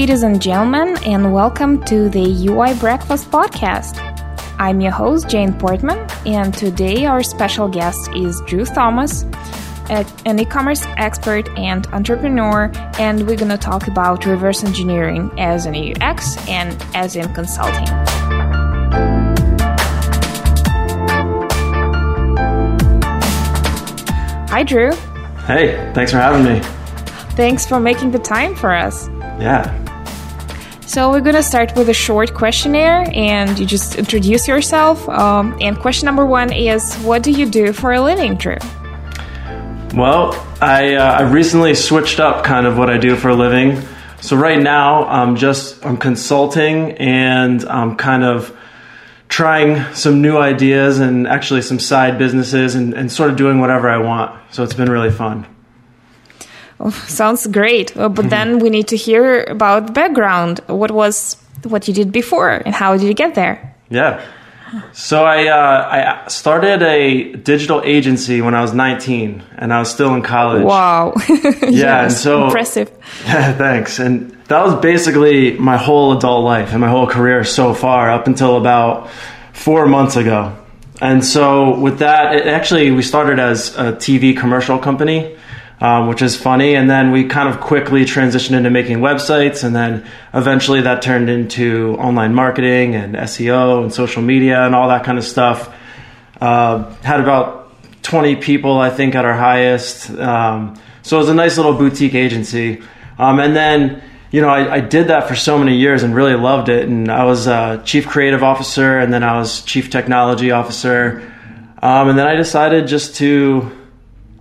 Ladies and gentlemen, and welcome to the UI Breakfast podcast. I'm your host, Jane Portman, and today our special guest is Drew Thomas, an e commerce expert and entrepreneur, and we're going to talk about reverse engineering as an UX and as in consulting. Hi, Drew. Hey, thanks for having me. Thanks for making the time for us. Yeah. So we're gonna start with a short questionnaire, and you just introduce yourself. Um, and question number one is, what do you do for a living, Drew? Well, I uh, I recently switched up kind of what I do for a living. So right now, I'm just I'm consulting and I'm kind of trying some new ideas and actually some side businesses and, and sort of doing whatever I want. So it's been really fun. Oh, sounds great. But then we need to hear about background. What was what you did before, and how did you get there? Yeah. So I uh, I started a digital agency when I was 19, and I was still in college. Wow. yeah, yes, and so impressive. Yeah, thanks. And that was basically my whole adult life and my whole career so far, up until about four months ago. And so with that, it actually we started as a TV commercial company um, which is funny. And then we kind of quickly transitioned into making websites, and then eventually that turned into online marketing and SEO and social media and all that kind of stuff. Uh, had about 20 people, I think, at our highest. Um, so it was a nice little boutique agency. Um, and then, you know, I, I, did that for so many years and really loved it. And I was uh, chief creative officer, and then I was chief technology officer. Um, and then I decided just to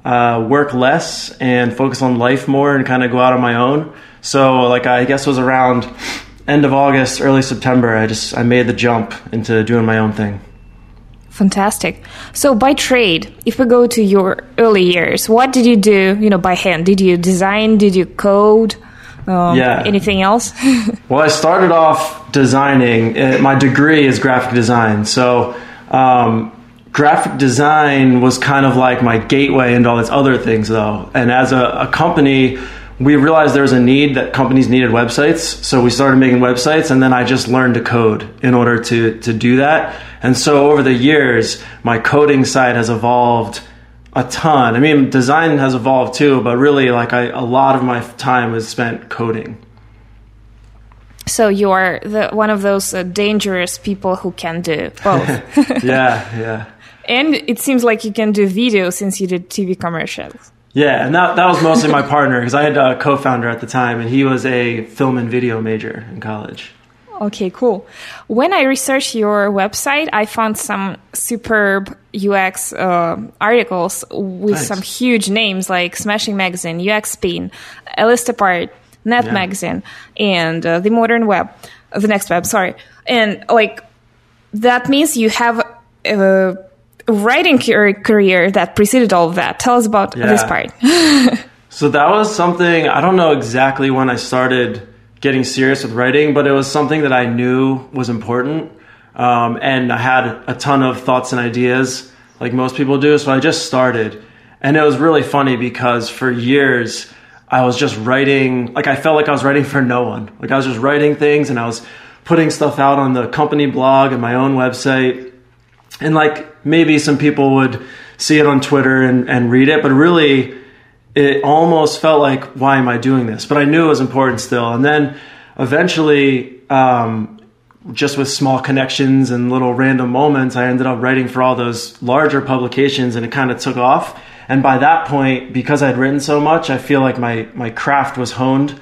uh, work less and focus on life more and kind of go out on my own. So like I guess it was around end of August, early September. I just I made the jump into doing my own thing. Fantastic. So by trade, if we go to your early years, what did you do? You know, by hand? Did you design? Did you code? Um, yeah. Anything else? well, I started off designing. Uh, my degree is graphic design, so um, graphic design was kind of like my gateway into all these other things though. And as a, a, company we realized there was a need that companies needed websites. So we started making websites and then i just learned to code in order to, to do that. And so over the years my coding side has evolved a ton. I mean design has evolved too but really like I, a lot of my time was spent coding so you are the, one of those uh, dangerous people who can do both. yeah, yeah. And it seems like you can do video since you did TV commercials. Yeah, and that, that was mostly my partner because I had a co founder at the time and he was a film and video major in college. Okay, cool. When I researched your website, I found some superb UX uh, articles with nice. some huge names like Smashing Magazine, UXPin, Apart, Net yeah. Magazine, and uh, the Modern Web, the Next Web. Sorry, and like that means you have. Uh, writing career that preceded all of that. Tell us about yeah. this part. so that was something I don't know exactly when I started getting serious with writing, but it was something that I knew was important. Um, and I had a ton of thoughts and ideas, like most people do. So I just started, and it was really funny because for years I was just writing. Like I felt like I was writing for no one. Like I was just writing things, and I was putting stuff out on the company blog and my own website and like maybe some people would see it on Twitter and, and read it, but really it almost felt like, why am I doing this? But I knew it was important still. And then eventually, um, just with small connections and little random moments, I ended up writing for all those larger publications and it kind of took off. And by that point, because I'd written so much, I feel like my, my craft was honed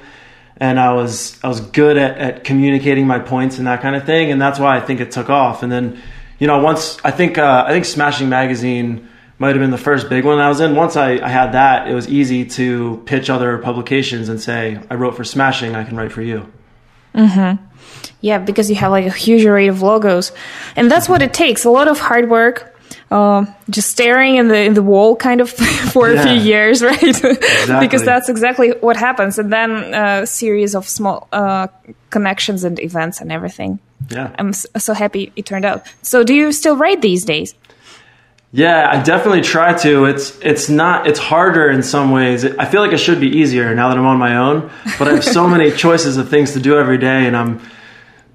and I was, I was good at, at communicating my points and that kind of thing. And that's why I think it took off. And then, you know, once I think uh, I think Smashing Magazine might have been the first big one I was in. Once I, I had that, it was easy to pitch other publications and say, I wrote for Smashing, I can write for you. Mm-hmm. Yeah, because you have like a huge array of logos, and that's what it takes. A lot of hard work. Uh, just staring in the in the wall kind of for yeah. a few years, right? Exactly. because that's exactly what happens, and then a series of small uh, connections and events and everything yeah i'm so happy it turned out so do you still write these days Yeah, I definitely try to. It's it's not it's harder in some ways. I feel like it should be easier now that I'm on my own, but I have so many choices of things to do every day and I'm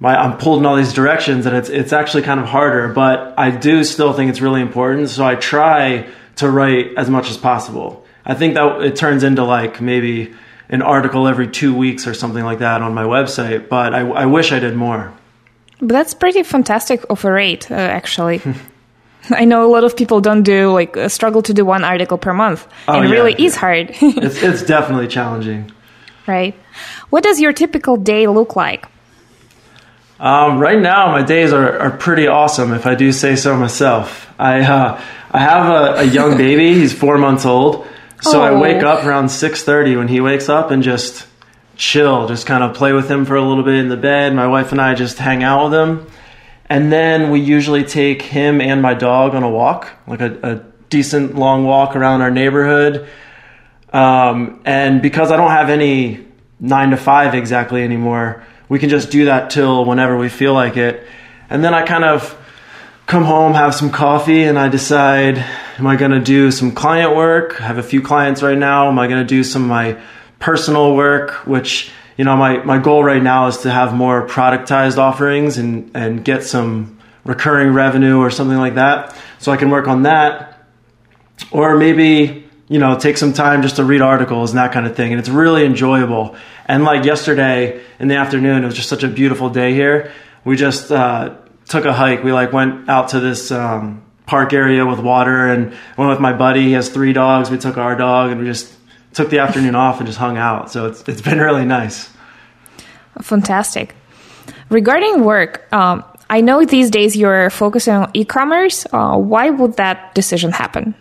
my, I'm pulled in all these directions and it's it's actually kind of harder, but I do still think it's really important, so I try to write as much as possible. I think that it turns into like maybe an article every 2 weeks or something like that on my website, but I, I wish I did more. But that's pretty fantastic of a rate, uh, actually. I know a lot of people don't do like uh, struggle to do one article per month, oh, and it yeah, really yeah. is hard. it's, it's definitely challenging. Right. What does your typical day look like? Um, right now, my days are, are pretty awesome, if I do say so myself. I uh, I have a, a, young baby; he's four months old. So oh. I wake up around six thirty when he wakes up and just chill, just kind of play with him for a little bit in the bed. My wife and I just hang out with him and then we usually take him and my dog on a walk, like a, a decent long walk around our neighborhood. Um, and because I don't have any nine to five exactly anymore, we can just do that till whenever we feel like it. And then I kind of come home, have some coffee, and I decide am I going to do some client work? I have a few clients right now. Am I going to do some of my personal work, which you know, my, my goal right now is to have more productized offerings and, and get some recurring revenue or something like that. So I can work on that. Or maybe, you know, take some time just to read articles and that kind of thing. And it's really enjoyable. And like yesterday in the afternoon, it was just such a beautiful day here. We just uh, took a hike. We like went out to this um, park area with water and went with my buddy. He has three dogs. We took our dog and we just took the afternoon off and just hung out. So it's it's been really nice. Fantastic. Regarding work, um, I know these days you're focusing on e-commerce. Uh, why would that decision happen?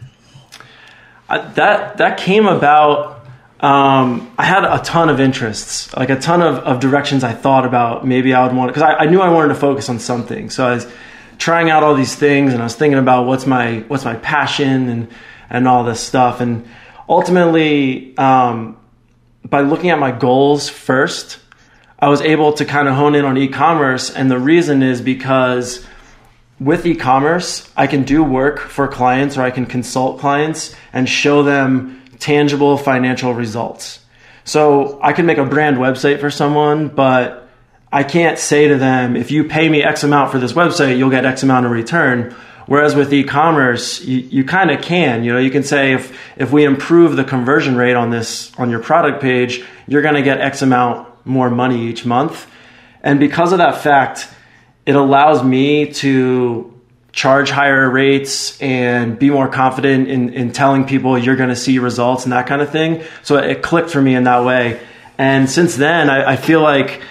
That that came about. Um, I had a ton of interests, like a ton of, of directions I thought about. Maybe I would want because I, I knew I wanted to focus on something. So I was trying out all these things, and I was thinking about what's my what's my passion and and all this stuff. And ultimately, um, by looking at my goals first, I was able to kind of hone in on e-commerce. And the reason is because with e-commerce, I can do work for clients or I can consult clients and show them tangible financial results. So I can make a brand website for someone, but I can't say to them, if you pay me X amount for this website, you'll get X amount in return. Whereas with e-commerce, you, you kind of can, you know, you can say if, if we improve the conversion rate on this, on your product page, you're going to get X amount more money each month. And because of that fact, it allows me to charge higher rates and be more confident in, in telling people you're going to see results and that kind of thing. So it clicked for me in that way. And since then, I, I feel like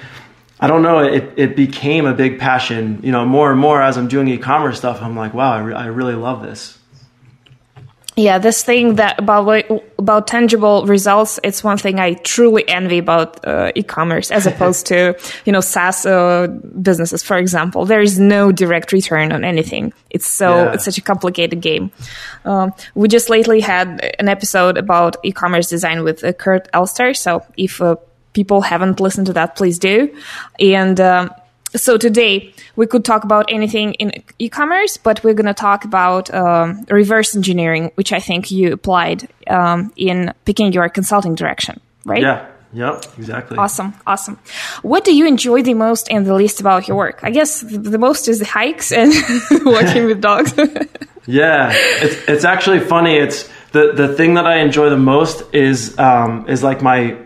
I don't know, it, it became a big passion. You know, more and more as I'm doing e commerce stuff, I'm like, wow, I, re- I really love this. Yeah, this thing that about about tangible results, it's one thing I truly envy about uh, e-commerce as opposed to you know SaaS uh, businesses, for example. There is no direct return on anything. It's so yeah. it's such a complicated game. Um, we just lately had an episode about e-commerce design with uh, Kurt Elster. So if uh, people haven't listened to that, please do. And um, so today we could talk about anything in e-commerce, but we're going to talk about um, reverse engineering, which I think you applied um, in picking your consulting direction, right? Yeah. Yep, exactly. Awesome, awesome. What do you enjoy the most and the least about your work? I guess the most is the hikes and working with dogs. yeah, it's it's actually funny. It's the the thing that I enjoy the most is um, is like my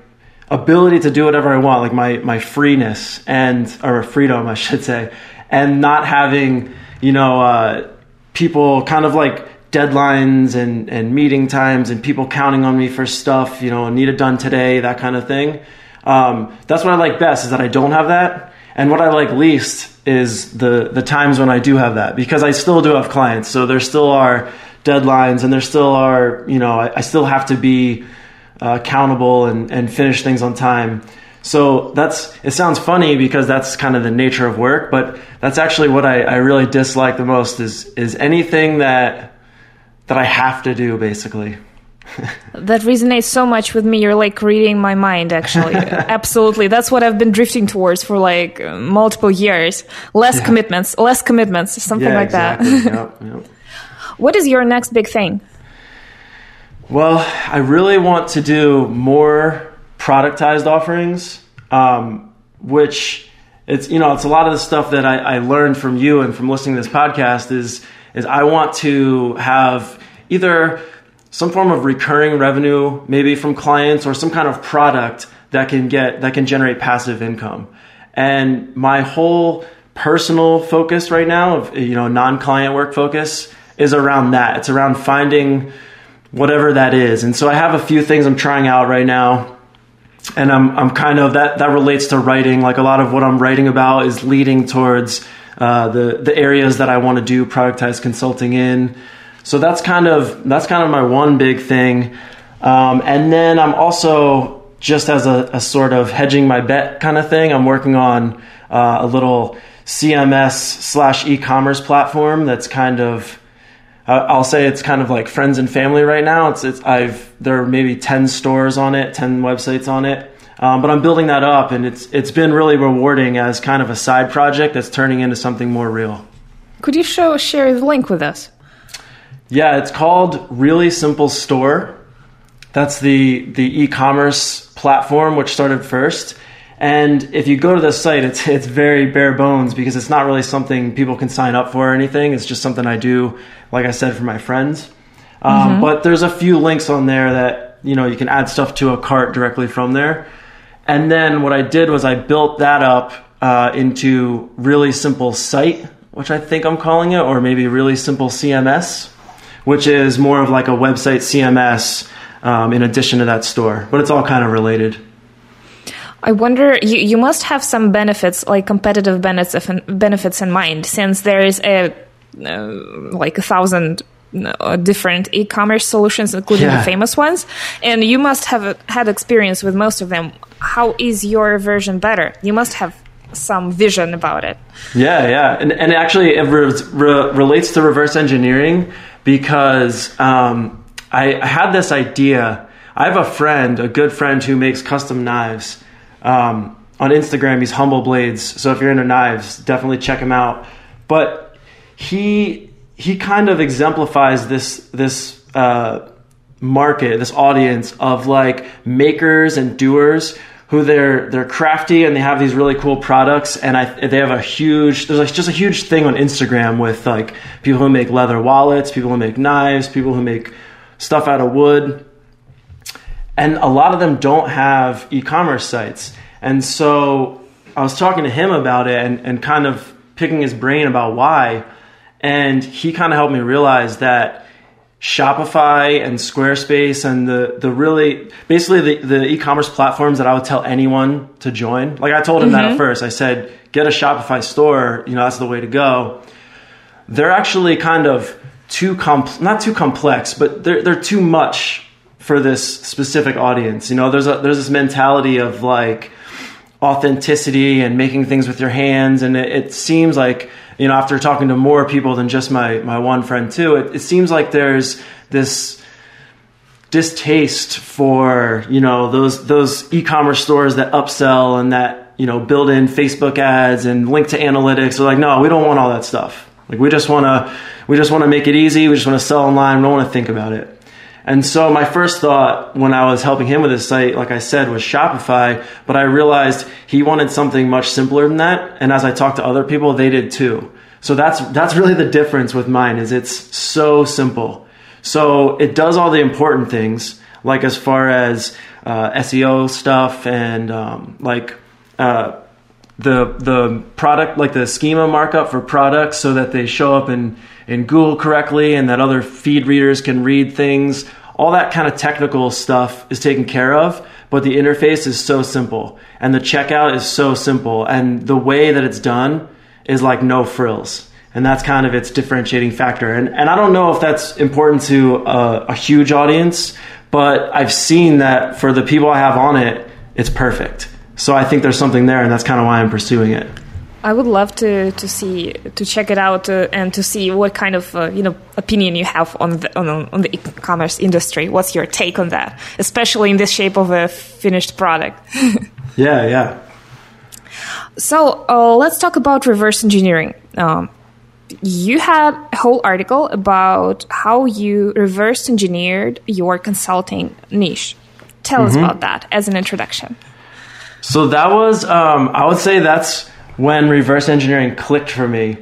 ability to do whatever I want, like my my freeness and or freedom, I should say, and not having you know uh, people kind of like deadlines and and meeting times and people counting on me for stuff, you know, need it done today, that kind of thing. Um, that's what I like best is that I don't have that, and what I like least is the the times when I do have that because I still do have clients, so there still are deadlines and there still are you know I, I still have to be uh, accountable and, and finish things on time. So that's it sounds funny because that's kind of the nature of work, but that's actually what I, I really dislike the most is is anything that that I have to do basically. that resonates so much with me. You're like reading my mind, actually. Absolutely. That's what I've been drifting towards for like multiple years. Less yeah. commitments, less commitments, something yeah, like exactly. that. yep, yep. What is your next big thing? Well, I really want to do more productized offerings, um, which it's you know it's a lot of the stuff that I, I learned from you and from listening to this podcast is is I want to have either some form of recurring revenue, maybe from clients, or some kind of product that can get that can generate passive income. And my whole personal focus right now of you know non-client work focus is around that. It's around finding whatever that is. And so I have a few things I'm trying out right now. And I'm I'm kind of that that relates to writing. Like a lot of what I'm writing about is leading towards uh, the the areas that I want to do productized consulting in. So that's kind of that's kind of my one big thing. Um, and then I'm also just as a, a, sort of hedging my bet kind of thing. I'm working on uh, a little CMS slash e-commerce platform that's kind of I'll say it's kind of like friends and family right now. It's it's I've there are maybe ten stores on it, ten websites on it. Um, but I'm building that up, and it's it's been really rewarding as kind of a side project that's turning into something more real. Could you show share the link with us? Yeah, it's called Really Simple Store. That's the the e-commerce platform which started first. And if you go to the site, it's it's very bare bones because it's not really something people can sign up for or anything. It's just something I do, like I said, for my friends. Um, mm-hmm. But there's a few links on there that you know you can add stuff to a cart directly from there. And then what I did was I built that up uh, into really simple site, which I think I'm calling it, or maybe really simple CMS, which is more of like a website CMS um, in addition to that store. But it's all kind of related. I wonder, you, you must have some benefits, like competitive benefits, benefits in mind, since there is a uh, like a thousand uh, different e-commerce solutions, including yeah. the famous ones, and you must have had experience with most of them. How is your version better? You must have some vision about it. Yeah, yeah, and and actually it re- re- relates to reverse engineering because um, I, I had this idea. I have a friend, a good friend who makes custom knives um, on Instagram, he's Humble Blades. So if you're into knives, definitely check him out. But he he kind of exemplifies this this uh, market, this audience of like makers and doers who they're they're crafty and they have these really cool products and I they have a huge there's like just a huge thing on Instagram with like people who make leather wallets, people who make knives, people who make stuff out of wood and a lot of them don't have e-commerce sites. And so I was talking to him about it and, and kind of picking his brain about why. And he kind of helped me realize that Shopify and Squarespace and the, the really basically the, the e-commerce platforms that I would tell anyone to join. Like I told him mm-hmm. that at mm-hmm. first. I said, get a Shopify store, you know, that's the way to go. They're actually kind of too comp not too complex, but they're they're too much for this specific audience. You know, there's a there's this mentality of like authenticity and making things with your hands, and it, it seems like you know after talking to more people than just my my one friend too, it, it seems like there's this distaste for you know those those e-commerce stores that upsell and that you know build in Facebook ads and link to analytics. They're like, no, we don't want all that stuff. Like we just want to we just want to make it easy. We just want to sell online. We don't want to think about it. And so my first thought when I was helping him with his site, like I said, was Shopify, but I realized he wanted something much simpler than that. And as I talked to other people, they did too. So that's, that's really the difference with mine is it's so simple. So it does all the important things, like as far as uh, SEO stuff and um, like uh, the the product, like the schema markup for products, so that they show up in in Google correctly and that other feed readers can read things. All that kind of technical stuff is taken care of, but the interface is so simple and the checkout is so simple and the way that it's done is like no frills. And that's kind of its differentiating factor. And, and I don't know if that's important to a, a huge audience, but I've seen that for the people I have on it, it's perfect. So I think there's something there, and that's kind of why I'm pursuing it. I would love to to see to check it out uh, and to see what kind of uh, you know opinion you have on the on, on the e-commerce industry. What's your take on that, especially in the shape of a finished product? yeah, yeah. So uh, let's talk about reverse engineering. Um, you had a whole article about how you reverse engineered your consulting niche. Tell mm-hmm. us about that as an introduction. So that was, um, I would say that's when reverse engineering clicked for me.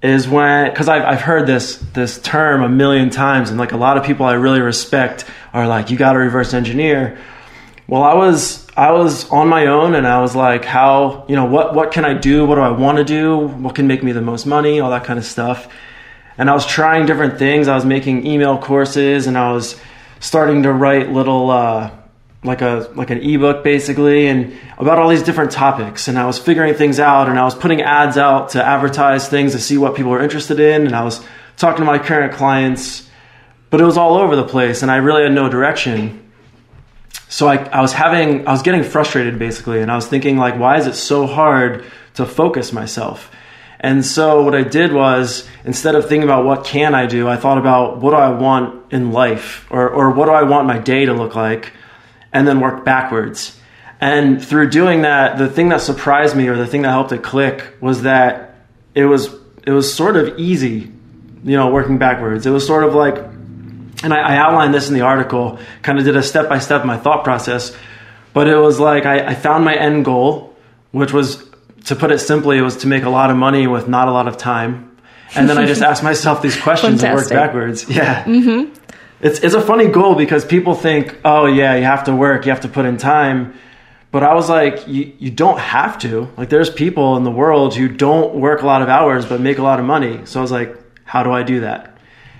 Is when because I've I've heard this this term a million times, and like a lot of people I really respect are like, you got to reverse engineer. Well, I was I was on my own, and I was like, how you know what what can I do? What do I want to do? What can make me the most money? All that kind of stuff. And I was trying different things. I was making email courses, and I was starting to write little. Uh, like a like an ebook basically and about all these different topics. And I was figuring things out and I was putting ads out to advertise things to see what people were interested in and I was talking to my current clients. But it was all over the place and I really had no direction. So I, I was having I was getting frustrated basically and I was thinking like why is it so hard to focus myself? And so what I did was instead of thinking about what can I do I thought about what do I want in life or, or what do I want my day to look like and then work backwards. And through doing that, the thing that surprised me or the thing that helped it click was that it was it was sort of easy, you know, working backwards. It was sort of like and I, I outlined this in the article, kind of did a step by step my thought process. But it was like I, I found my end goal, which was to put it simply, it was to make a lot of money with not a lot of time. And then I just asked myself these questions and worked backwards. Yeah. Mm-hmm. It's it's a funny goal because people think, oh yeah, you have to work, you have to put in time. But I was like, you, you don't have to. Like, there's people in the world who don't work a lot of hours but make a lot of money. So I was like, how do I do that?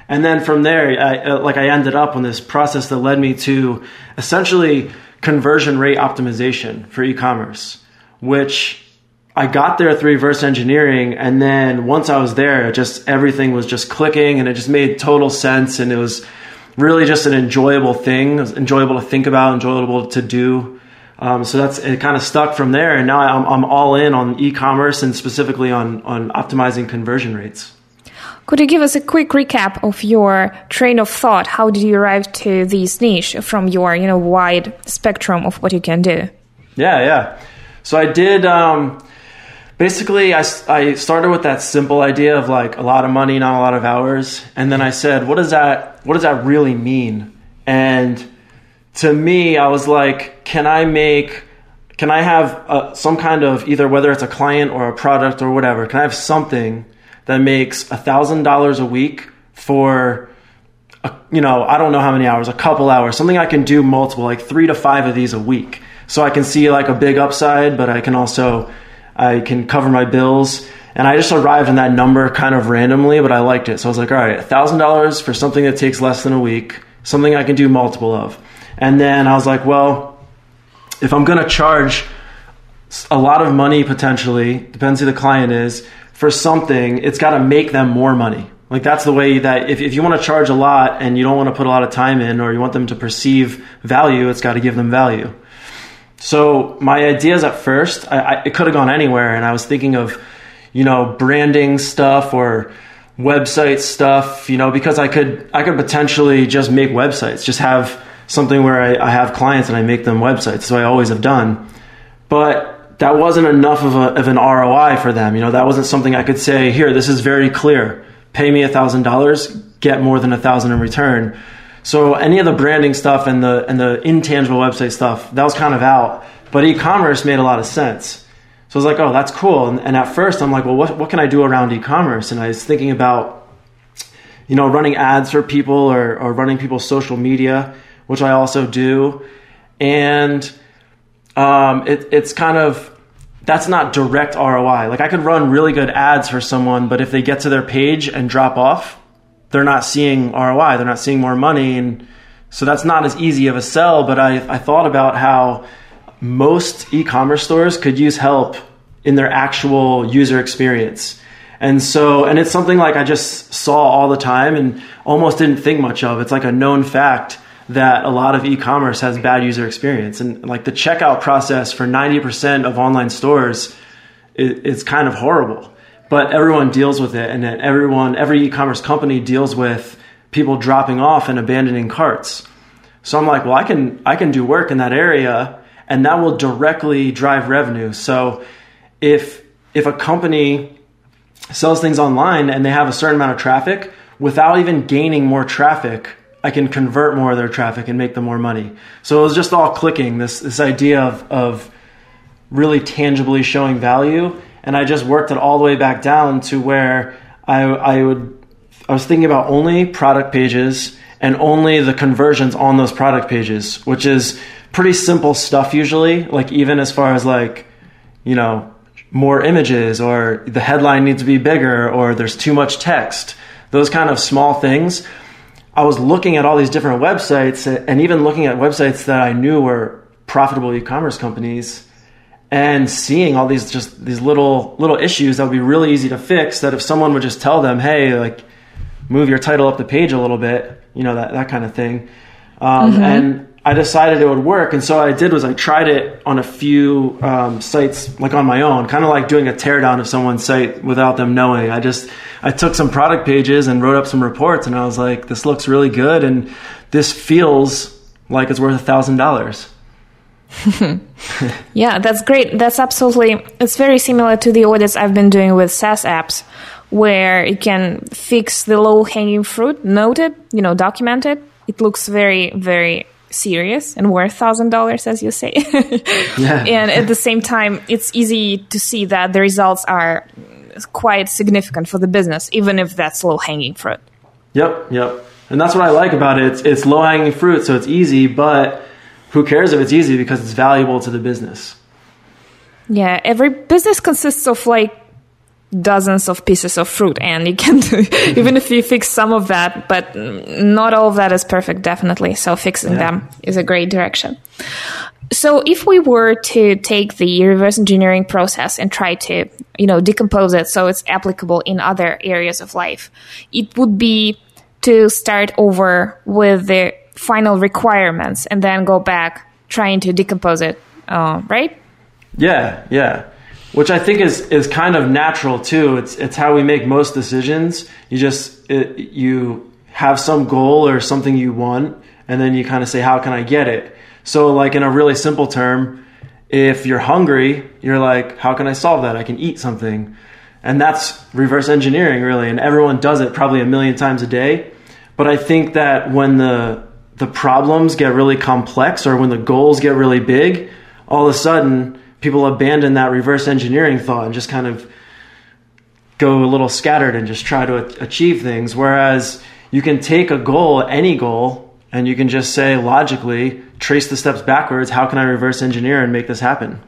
And then from there, I, uh, like, I ended up on this process that led me to essentially conversion rate optimization for e-commerce, which I got there through reverse engineering, and then once I was there, just everything was just clicking, and it just made total sense, and it was really just an enjoyable thing, enjoyable to think about, enjoyable to do. Um, so that's it. Kind of stuck from there, and now I'm, I'm all in on e-commerce and specifically on on optimizing conversion rates. Could you give us a quick recap of your train of thought? How did you arrive to this niche from your you know wide spectrum of what you can do? Yeah, yeah. So I did. Um, basically I, I started with that simple idea of like a lot of money not a lot of hours. And then i said what does that what does that really mean? And to me i was like can i make can i have a, some kind of either whether it's a client or a product or whatever can i have something that makes a thousand dollars a week for a, you know i don't know how many hours a couple hours something i can do multiple like three to five of these a week? So i can see like a big upside but i can also I can cover my bills. And I just arrived in that number kind of randomly, but I liked it. So I was like, all right, $1,000 for something that takes less than a week, something I can do multiple of. And then I was like, well, if I'm going to charge a lot of money potentially, depends who the client is, for something, it's got to make them more money. Like that's the way that if, if you want to charge a lot and you don't want to put a lot of time in or you want them to perceive value, it's got to give them value. So my ideas at first, I, I, it could have gone anywhere, and I was thinking of, you know, branding stuff or website stuff, you know, because I could I could potentially just make websites, just have something where I, I have clients and I make them websites. So I always have done, but that wasn't enough of, a, of an ROI for them. You know, that wasn't something I could say, here, this is very clear. Pay me a thousand dollars, get more than a thousand in return so any of the branding stuff and the and the intangible website stuff that was kind of out, but e-commerce made a lot of sense. So I was like, oh, that's cool. And, and at first, I'm like, well, what what can I do around e-commerce? And I was thinking about, you know, running ads for people or or running people's social media, which I also do, and um, it, it's kind of that's not direct ROI. Like I could run really good ads for someone, but if they get to their page and drop off, they're not seeing ROI, they're not seeing more money, and so that's not as easy of a sell. But I, I thought about how most e-commerce stores could use help in their actual user experience. And so, and it's something like I just saw all the time and almost didn't think much of. It's like a known fact that a lot of e-commerce has bad user experience and like the checkout process for 90% of online stores is, kind of horrible but everyone deals with it and then everyone every e-commerce company deals with people dropping off and abandoning carts. So i'm like well i can i can do work in that area and that will directly drive revenue. So if if a company sells things online and they have a certain amount of traffic without even gaining more traffic I can convert more of their traffic and make them more money. So it was just all clicking this this idea of of really tangibly showing value, and I just worked it all the way back down to where I I would I was thinking about only product pages and only the conversions on those product pages, which is pretty simple stuff usually. Like even as far as like you know more images or the headline needs to be bigger or there's too much text. Those kind of small things I was looking at all these different websites and even looking at websites that I knew were profitable e-commerce companies and seeing all these just these little little issues that would be really easy to fix that if someone would just tell them hey like move your title up the page a little bit you know that that kind of thing um, mm-hmm. and I decided it would work, and so what I did was I tried it on a few um, sites, like on my own, kind of like doing a teardown of someone's site without them knowing. I just I took some product pages and wrote up some reports, and I was like, "This looks really good, and this feels like it's worth a thousand dollars." Yeah, that's great. That's absolutely. It's very similar to the audits I've been doing with SaaS apps, where you can fix the low hanging fruit, note it, you know, document it. It looks very, very serious and worth thousand dollars as you say yeah. and at the same time it's easy to see that the results are quite significant for the business even if that's low hanging fruit yep yep and that's what i like about it it's, it's low hanging fruit so it's easy but who cares if it's easy? Because it's valuable to the business. Yeah every business consists of like dozens of pieces of fruit and you can do, even if you fix some of that but not all of that is perfect definitely. So fixing yeah. them is a great direction. So if we were to take the reverse engineering process and try to you know decompose it so it's applicable in other areas of life it would be to start over with the final requirements and then go back trying to decompose it uh, right yeah yeah which I think is is kind of natural too. It's it's how we make most decisions. You just it, you have some goal or something you want, and then you kind of say, "How can I get it?" So, like in a really simple term, if you're hungry, you're like, "How can I solve that? I can eat something," and that's reverse engineering, really. And everyone does it probably a million times a day. But I think that when the the problems get really complex or when the goals get really big, all of a sudden people abandon that reverse engineering thought and just kind of go a little scattered and just try to achieve things. Whereas you can take a goal, any goal, and you can just say logically, trace the steps backwards. How can I reverse engineer and make this happen?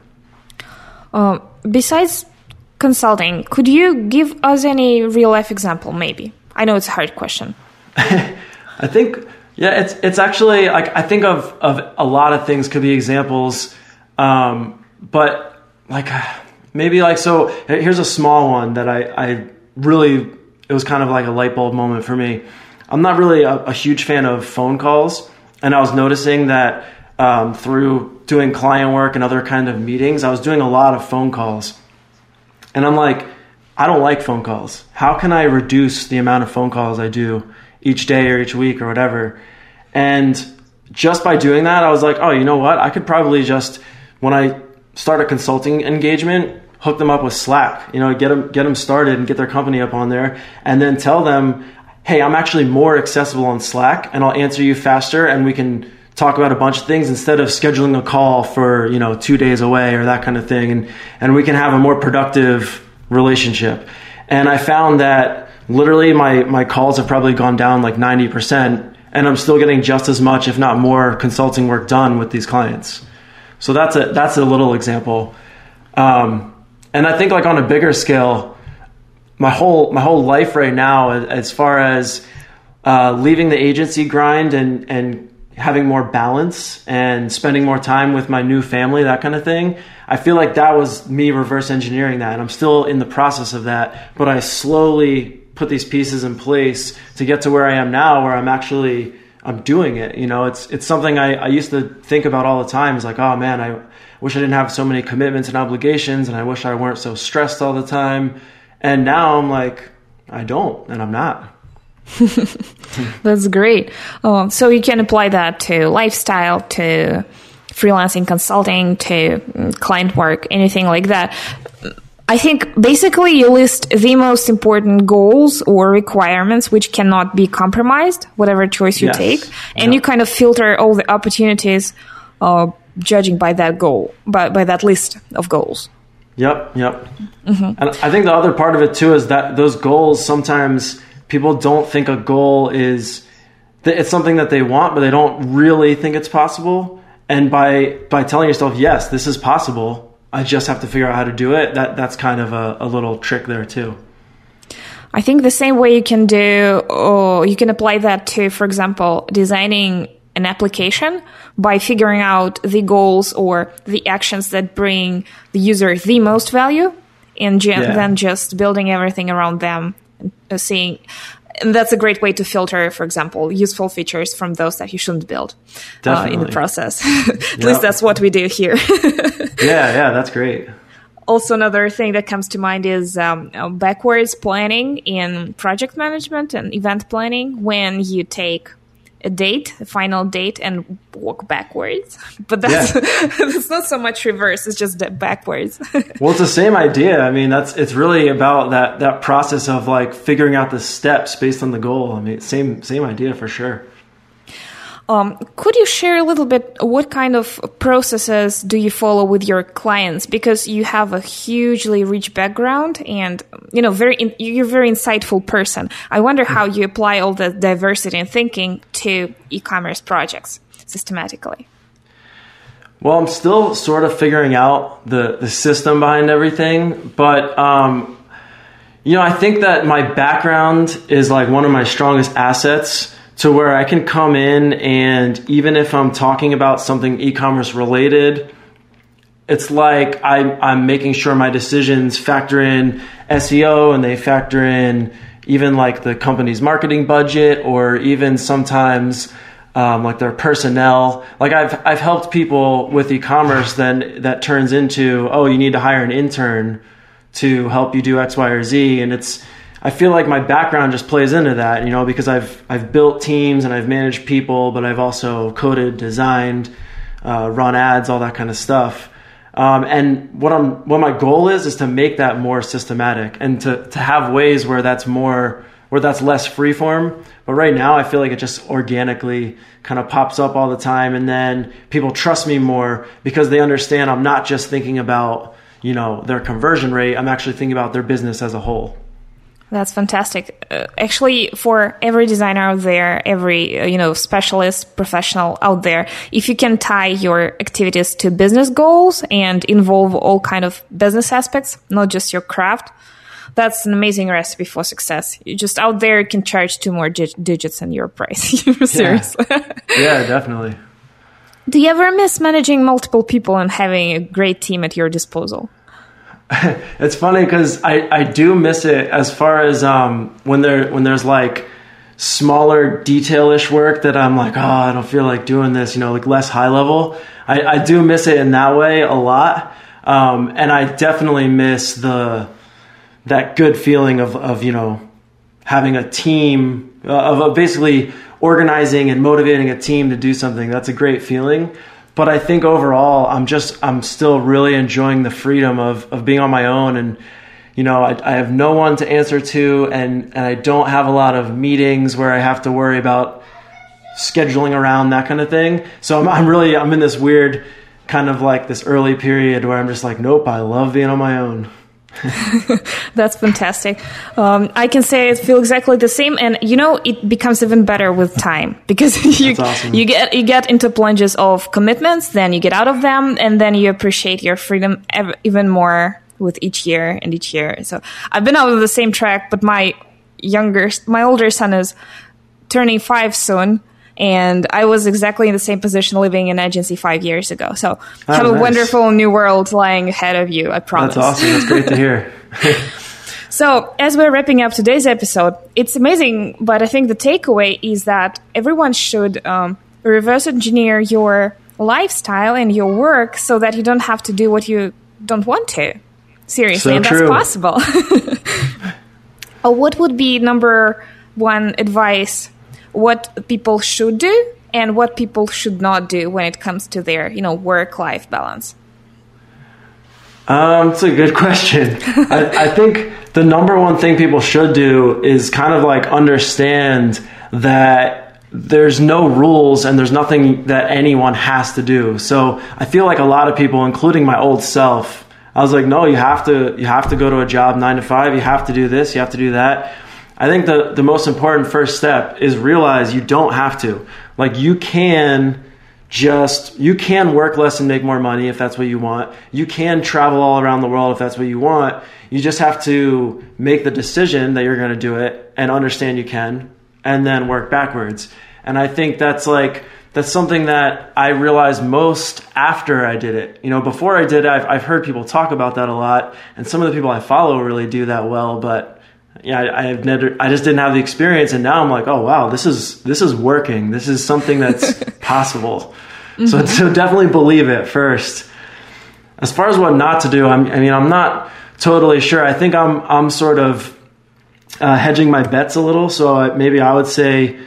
Um, besides consulting, could you give us any real life example? Maybe I know it's a hard question. I think yeah, it's it's actually like I think of of a lot of things could be examples. Um, but like maybe like so here's a small one that I, I really it was kind of like a light bulb moment for me. I'm not really a, a huge fan of phone calls and i was noticing that um, through doing client work and other kind of meetings i was doing a lot of phone calls. And i'm like i don't like phone calls. How can i reduce the amount of phone calls i do each day or each week or whatever and just by doing that i was like oh you know what i could probably just when i start a consulting engagement, hook them up with Slack, you know, get them, get them started and get their company up on there and then tell them, Hey, I'm actually more accessible on Slack and I'll answer you faster and we can talk about a bunch of things instead of scheduling a call for, you know, two days away or that kind of thing. And, and we can have a more productive relationship. And I found that literally my, my calls have probably gone down like 90% and I'm still getting just as much, if not more consulting work done with these clients. So that's a that's a little example. Um, and I think like on a bigger scale, my whole my whole life right now, as far as uh, leaving the agency grind and and having more balance and spending more time with my new family, that kind of thing. I feel like that was me reverse engineering that, and I'm still in the process of that. But I slowly put these pieces in place to get to where I am now, where I'm actually I'm doing it. You know, it's it's something I, I used to think about all the time. It's like, oh man, I wish I didn't have so many commitments and obligations, and I wish I weren't so stressed all the time. And now I'm like, I don't, and I'm not. That's great. Oh, so you can apply that to lifestyle, to freelancing, consulting, to mm, client work, anything like that. I think basically you list the most important goals or requirements which cannot be compromised, whatever choice you yes. take, and you kind of filter all the opportunities, uh, judging by that goal, by by that list of goals. Yep, yep. Mm-hmm. And I think the other part of it too is that those goals sometimes people don't think a goal is it's something that they want, but they don't really think it's possible. And by by telling yourself, yes, this is possible, I just have to figure out how to do it. That that's kind of a, a little trick there too. I think the same way you can do, or you can apply that to, for example, designing an application by figuring out the goals or the actions that bring the user the most value, and yeah. then just building everything around them, uh, seeing and that's a great way to filter, for example, useful features from those that you shouldn't build uh, in the process. At yep. least that's what we do here. yeah, yeah, that's great. Also, another thing that comes to mind is um, backwards planning in project management and event planning when you take a date, a final date, and walk backwards. But that's yeah. it's not so much reverse; it's just backwards. well, it's the same idea. I mean, that's it's really about that that process of like figuring out the steps based on the goal. I mean, same same idea for sure. Um, could you share a little bit what kind of processes do you follow with your clients? Because you have a hugely rich background and you know very in, you're a very insightful person. I wonder how you apply all the diversity and thinking to e-commerce projects systematically. Well, I'm still sort of figuring out the the system behind everything, but um, you know, I think that my background is like one of my strongest assets to where I can come in and even if I'm talking about something e-commerce related, it's like I'm, I'm making sure my decisions factor in SEO and they factor in even like the company's marketing budget or even sometimes um, like their personnel. Like I've I've helped people with e-commerce then that turns into oh you need to hire an intern to help you do X Y or Z and it's I feel like my background just plays into that, you know, because I've I've built teams and I've managed people, but I've also coded, designed, uh, run ads, all that kind of stuff. Um, and what I'm what my goal is is to make that more systematic and to to have ways where that's more where that's less freeform. But right now, I feel like it just organically kind of pops up all the time, and then people trust me more because they understand I'm not just thinking about you know their conversion rate. I'm actually thinking about their business as a whole. That's fantastic. Uh, actually, for every designer out there, every uh, you know specialist professional out there, if you can tie your activities to business goals and involve all kind of business aspects, not just your craft, that's an amazing recipe for success. You just out there can charge two more dig- digits in your price. Seriously. Yeah. yeah, definitely. Do you ever miss managing multiple people and having a great team at your disposal? it's funny because I, I do miss it as far as um, when there when there's like smaller detailish work that I'm like oh I don't feel like doing this you know like less high level. I, I do miss it in that way a lot um, and I definitely miss the that good feeling of, of you know having a team uh, of basically organizing and motivating a team to do something. That's a great feeling but I think overall, I'm just I'm still really enjoying the freedom of of being on my own, and you know I, I have no one to answer to, and and I don't have a lot of meetings where I have to worry about scheduling around that kind of thing. So I'm, I'm really I'm in this weird kind of like this early period where I'm just like, nope, I love being on my own. That's fantastic. Um, I can say I feel exactly the same, and you know it becomes even better with time because you awesome. you get you get into plunges of commitments, then you get out of them, and then you appreciate your freedom ev- even more with each year and each year. So I've been out of the same track, but my younger, my older son is turning five soon, and I was exactly in the same position living in agency five years ago. So oh, have a wonderful new world lying ahead of you. I promise. That's awesome. That's great to hear. so as we're wrapping up today's episode, it's amazing, but I think the takeaway is that everyone should um, reverse engineer your lifestyle and your work so that you don't have to do what you don't want to. Seriously, so and true. that's possible. uh, what would be number one advice what people should do and what people should not do when it comes to their you know work life balance Um, it's a good question. I, I think the number one thing people should do is kind of like understand that there's no rules and there's nothing that anyone has to do. So I feel like a lot of people, including my old self, I was like, no, you have to you have to go to a job nine to five. You have to do this. You have to do that. I think the the most important first step is realize you don't have to. Like you can just you can work less and make more money if that's what you want. You can travel all around the world if that's what you want. You just have to make the decision that you're going to do it and understand you can and then work backwards. And I think that's like that's something that I realized most after I did it. You know, before I did it, I've, I've heard people talk about that a lot, and some of the people I follow really do that well. But yeah, I, have never, I just didn't have the experience, and now I'm like, oh wow, this is this is working. This is something that's possible. Mm-hmm. So, so definitely believe it first. As far as what not to do, I'm, I mean, I'm not totally sure. I think I'm I'm sort of uh, hedging my bets a little. So maybe I would say,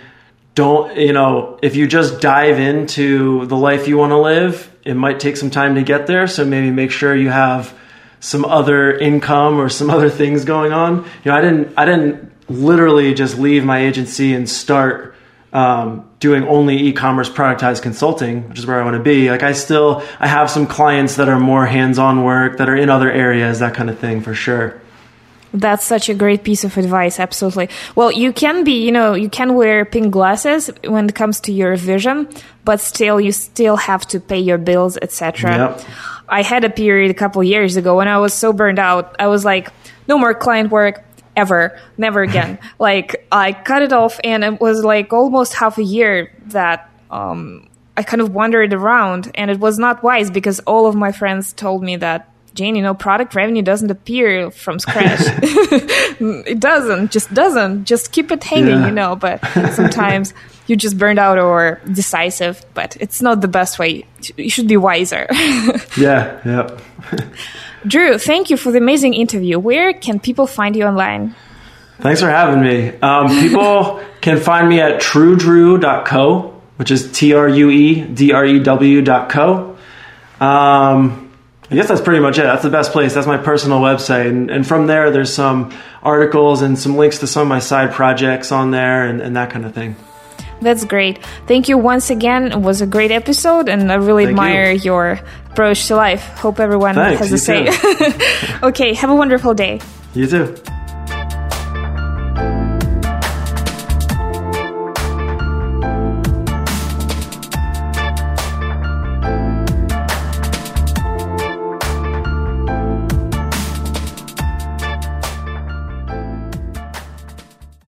don't you know, if you just dive into the life you want to live, it might take some time to get there. So maybe make sure you have some other income or some other things going on. You know, I didn't I didn't literally just leave my agency and start um, doing only e-commerce productized consulting, which is where I want to be. Like I still I have some clients that are more hands-on work that are in other areas, that kind of thing for sure. That's such a great piece of advice. Absolutely. Well, you can be, you know, you can wear pink glasses when it comes to your vision, but still, you still have to pay your bills, etc. Yep. I had a period a couple years ago when I was so burned out. I was like, no more client work ever, never again. like I cut it off, and it was like almost half a year that um, I kind of wandered around, and it was not wise because all of my friends told me that Jane, you know, product revenue doesn't appear from scratch. doesn't, just doesn't. Just keep it hanging, yeah. you know. But sometimes you're just burned out or decisive, but it's not the best way. You should be wiser. yeah, yeah. Drew, thank you for the amazing interview. Where can people find you online? Thanks for having me. Um, people can find me at truedrew.co, which is T R U E D R E W.co. Um, I guess that's pretty much it. That's the best place. That's my personal website. And, and, from there, there's some articles and some links to some of my side projects on there and, and that kind of thing. That's great. Thank you once again. It was a great episode, and I really Thank admire you. your approach to life. Hope everyone Thanks, has the same. okay, have a wonderful day. You too.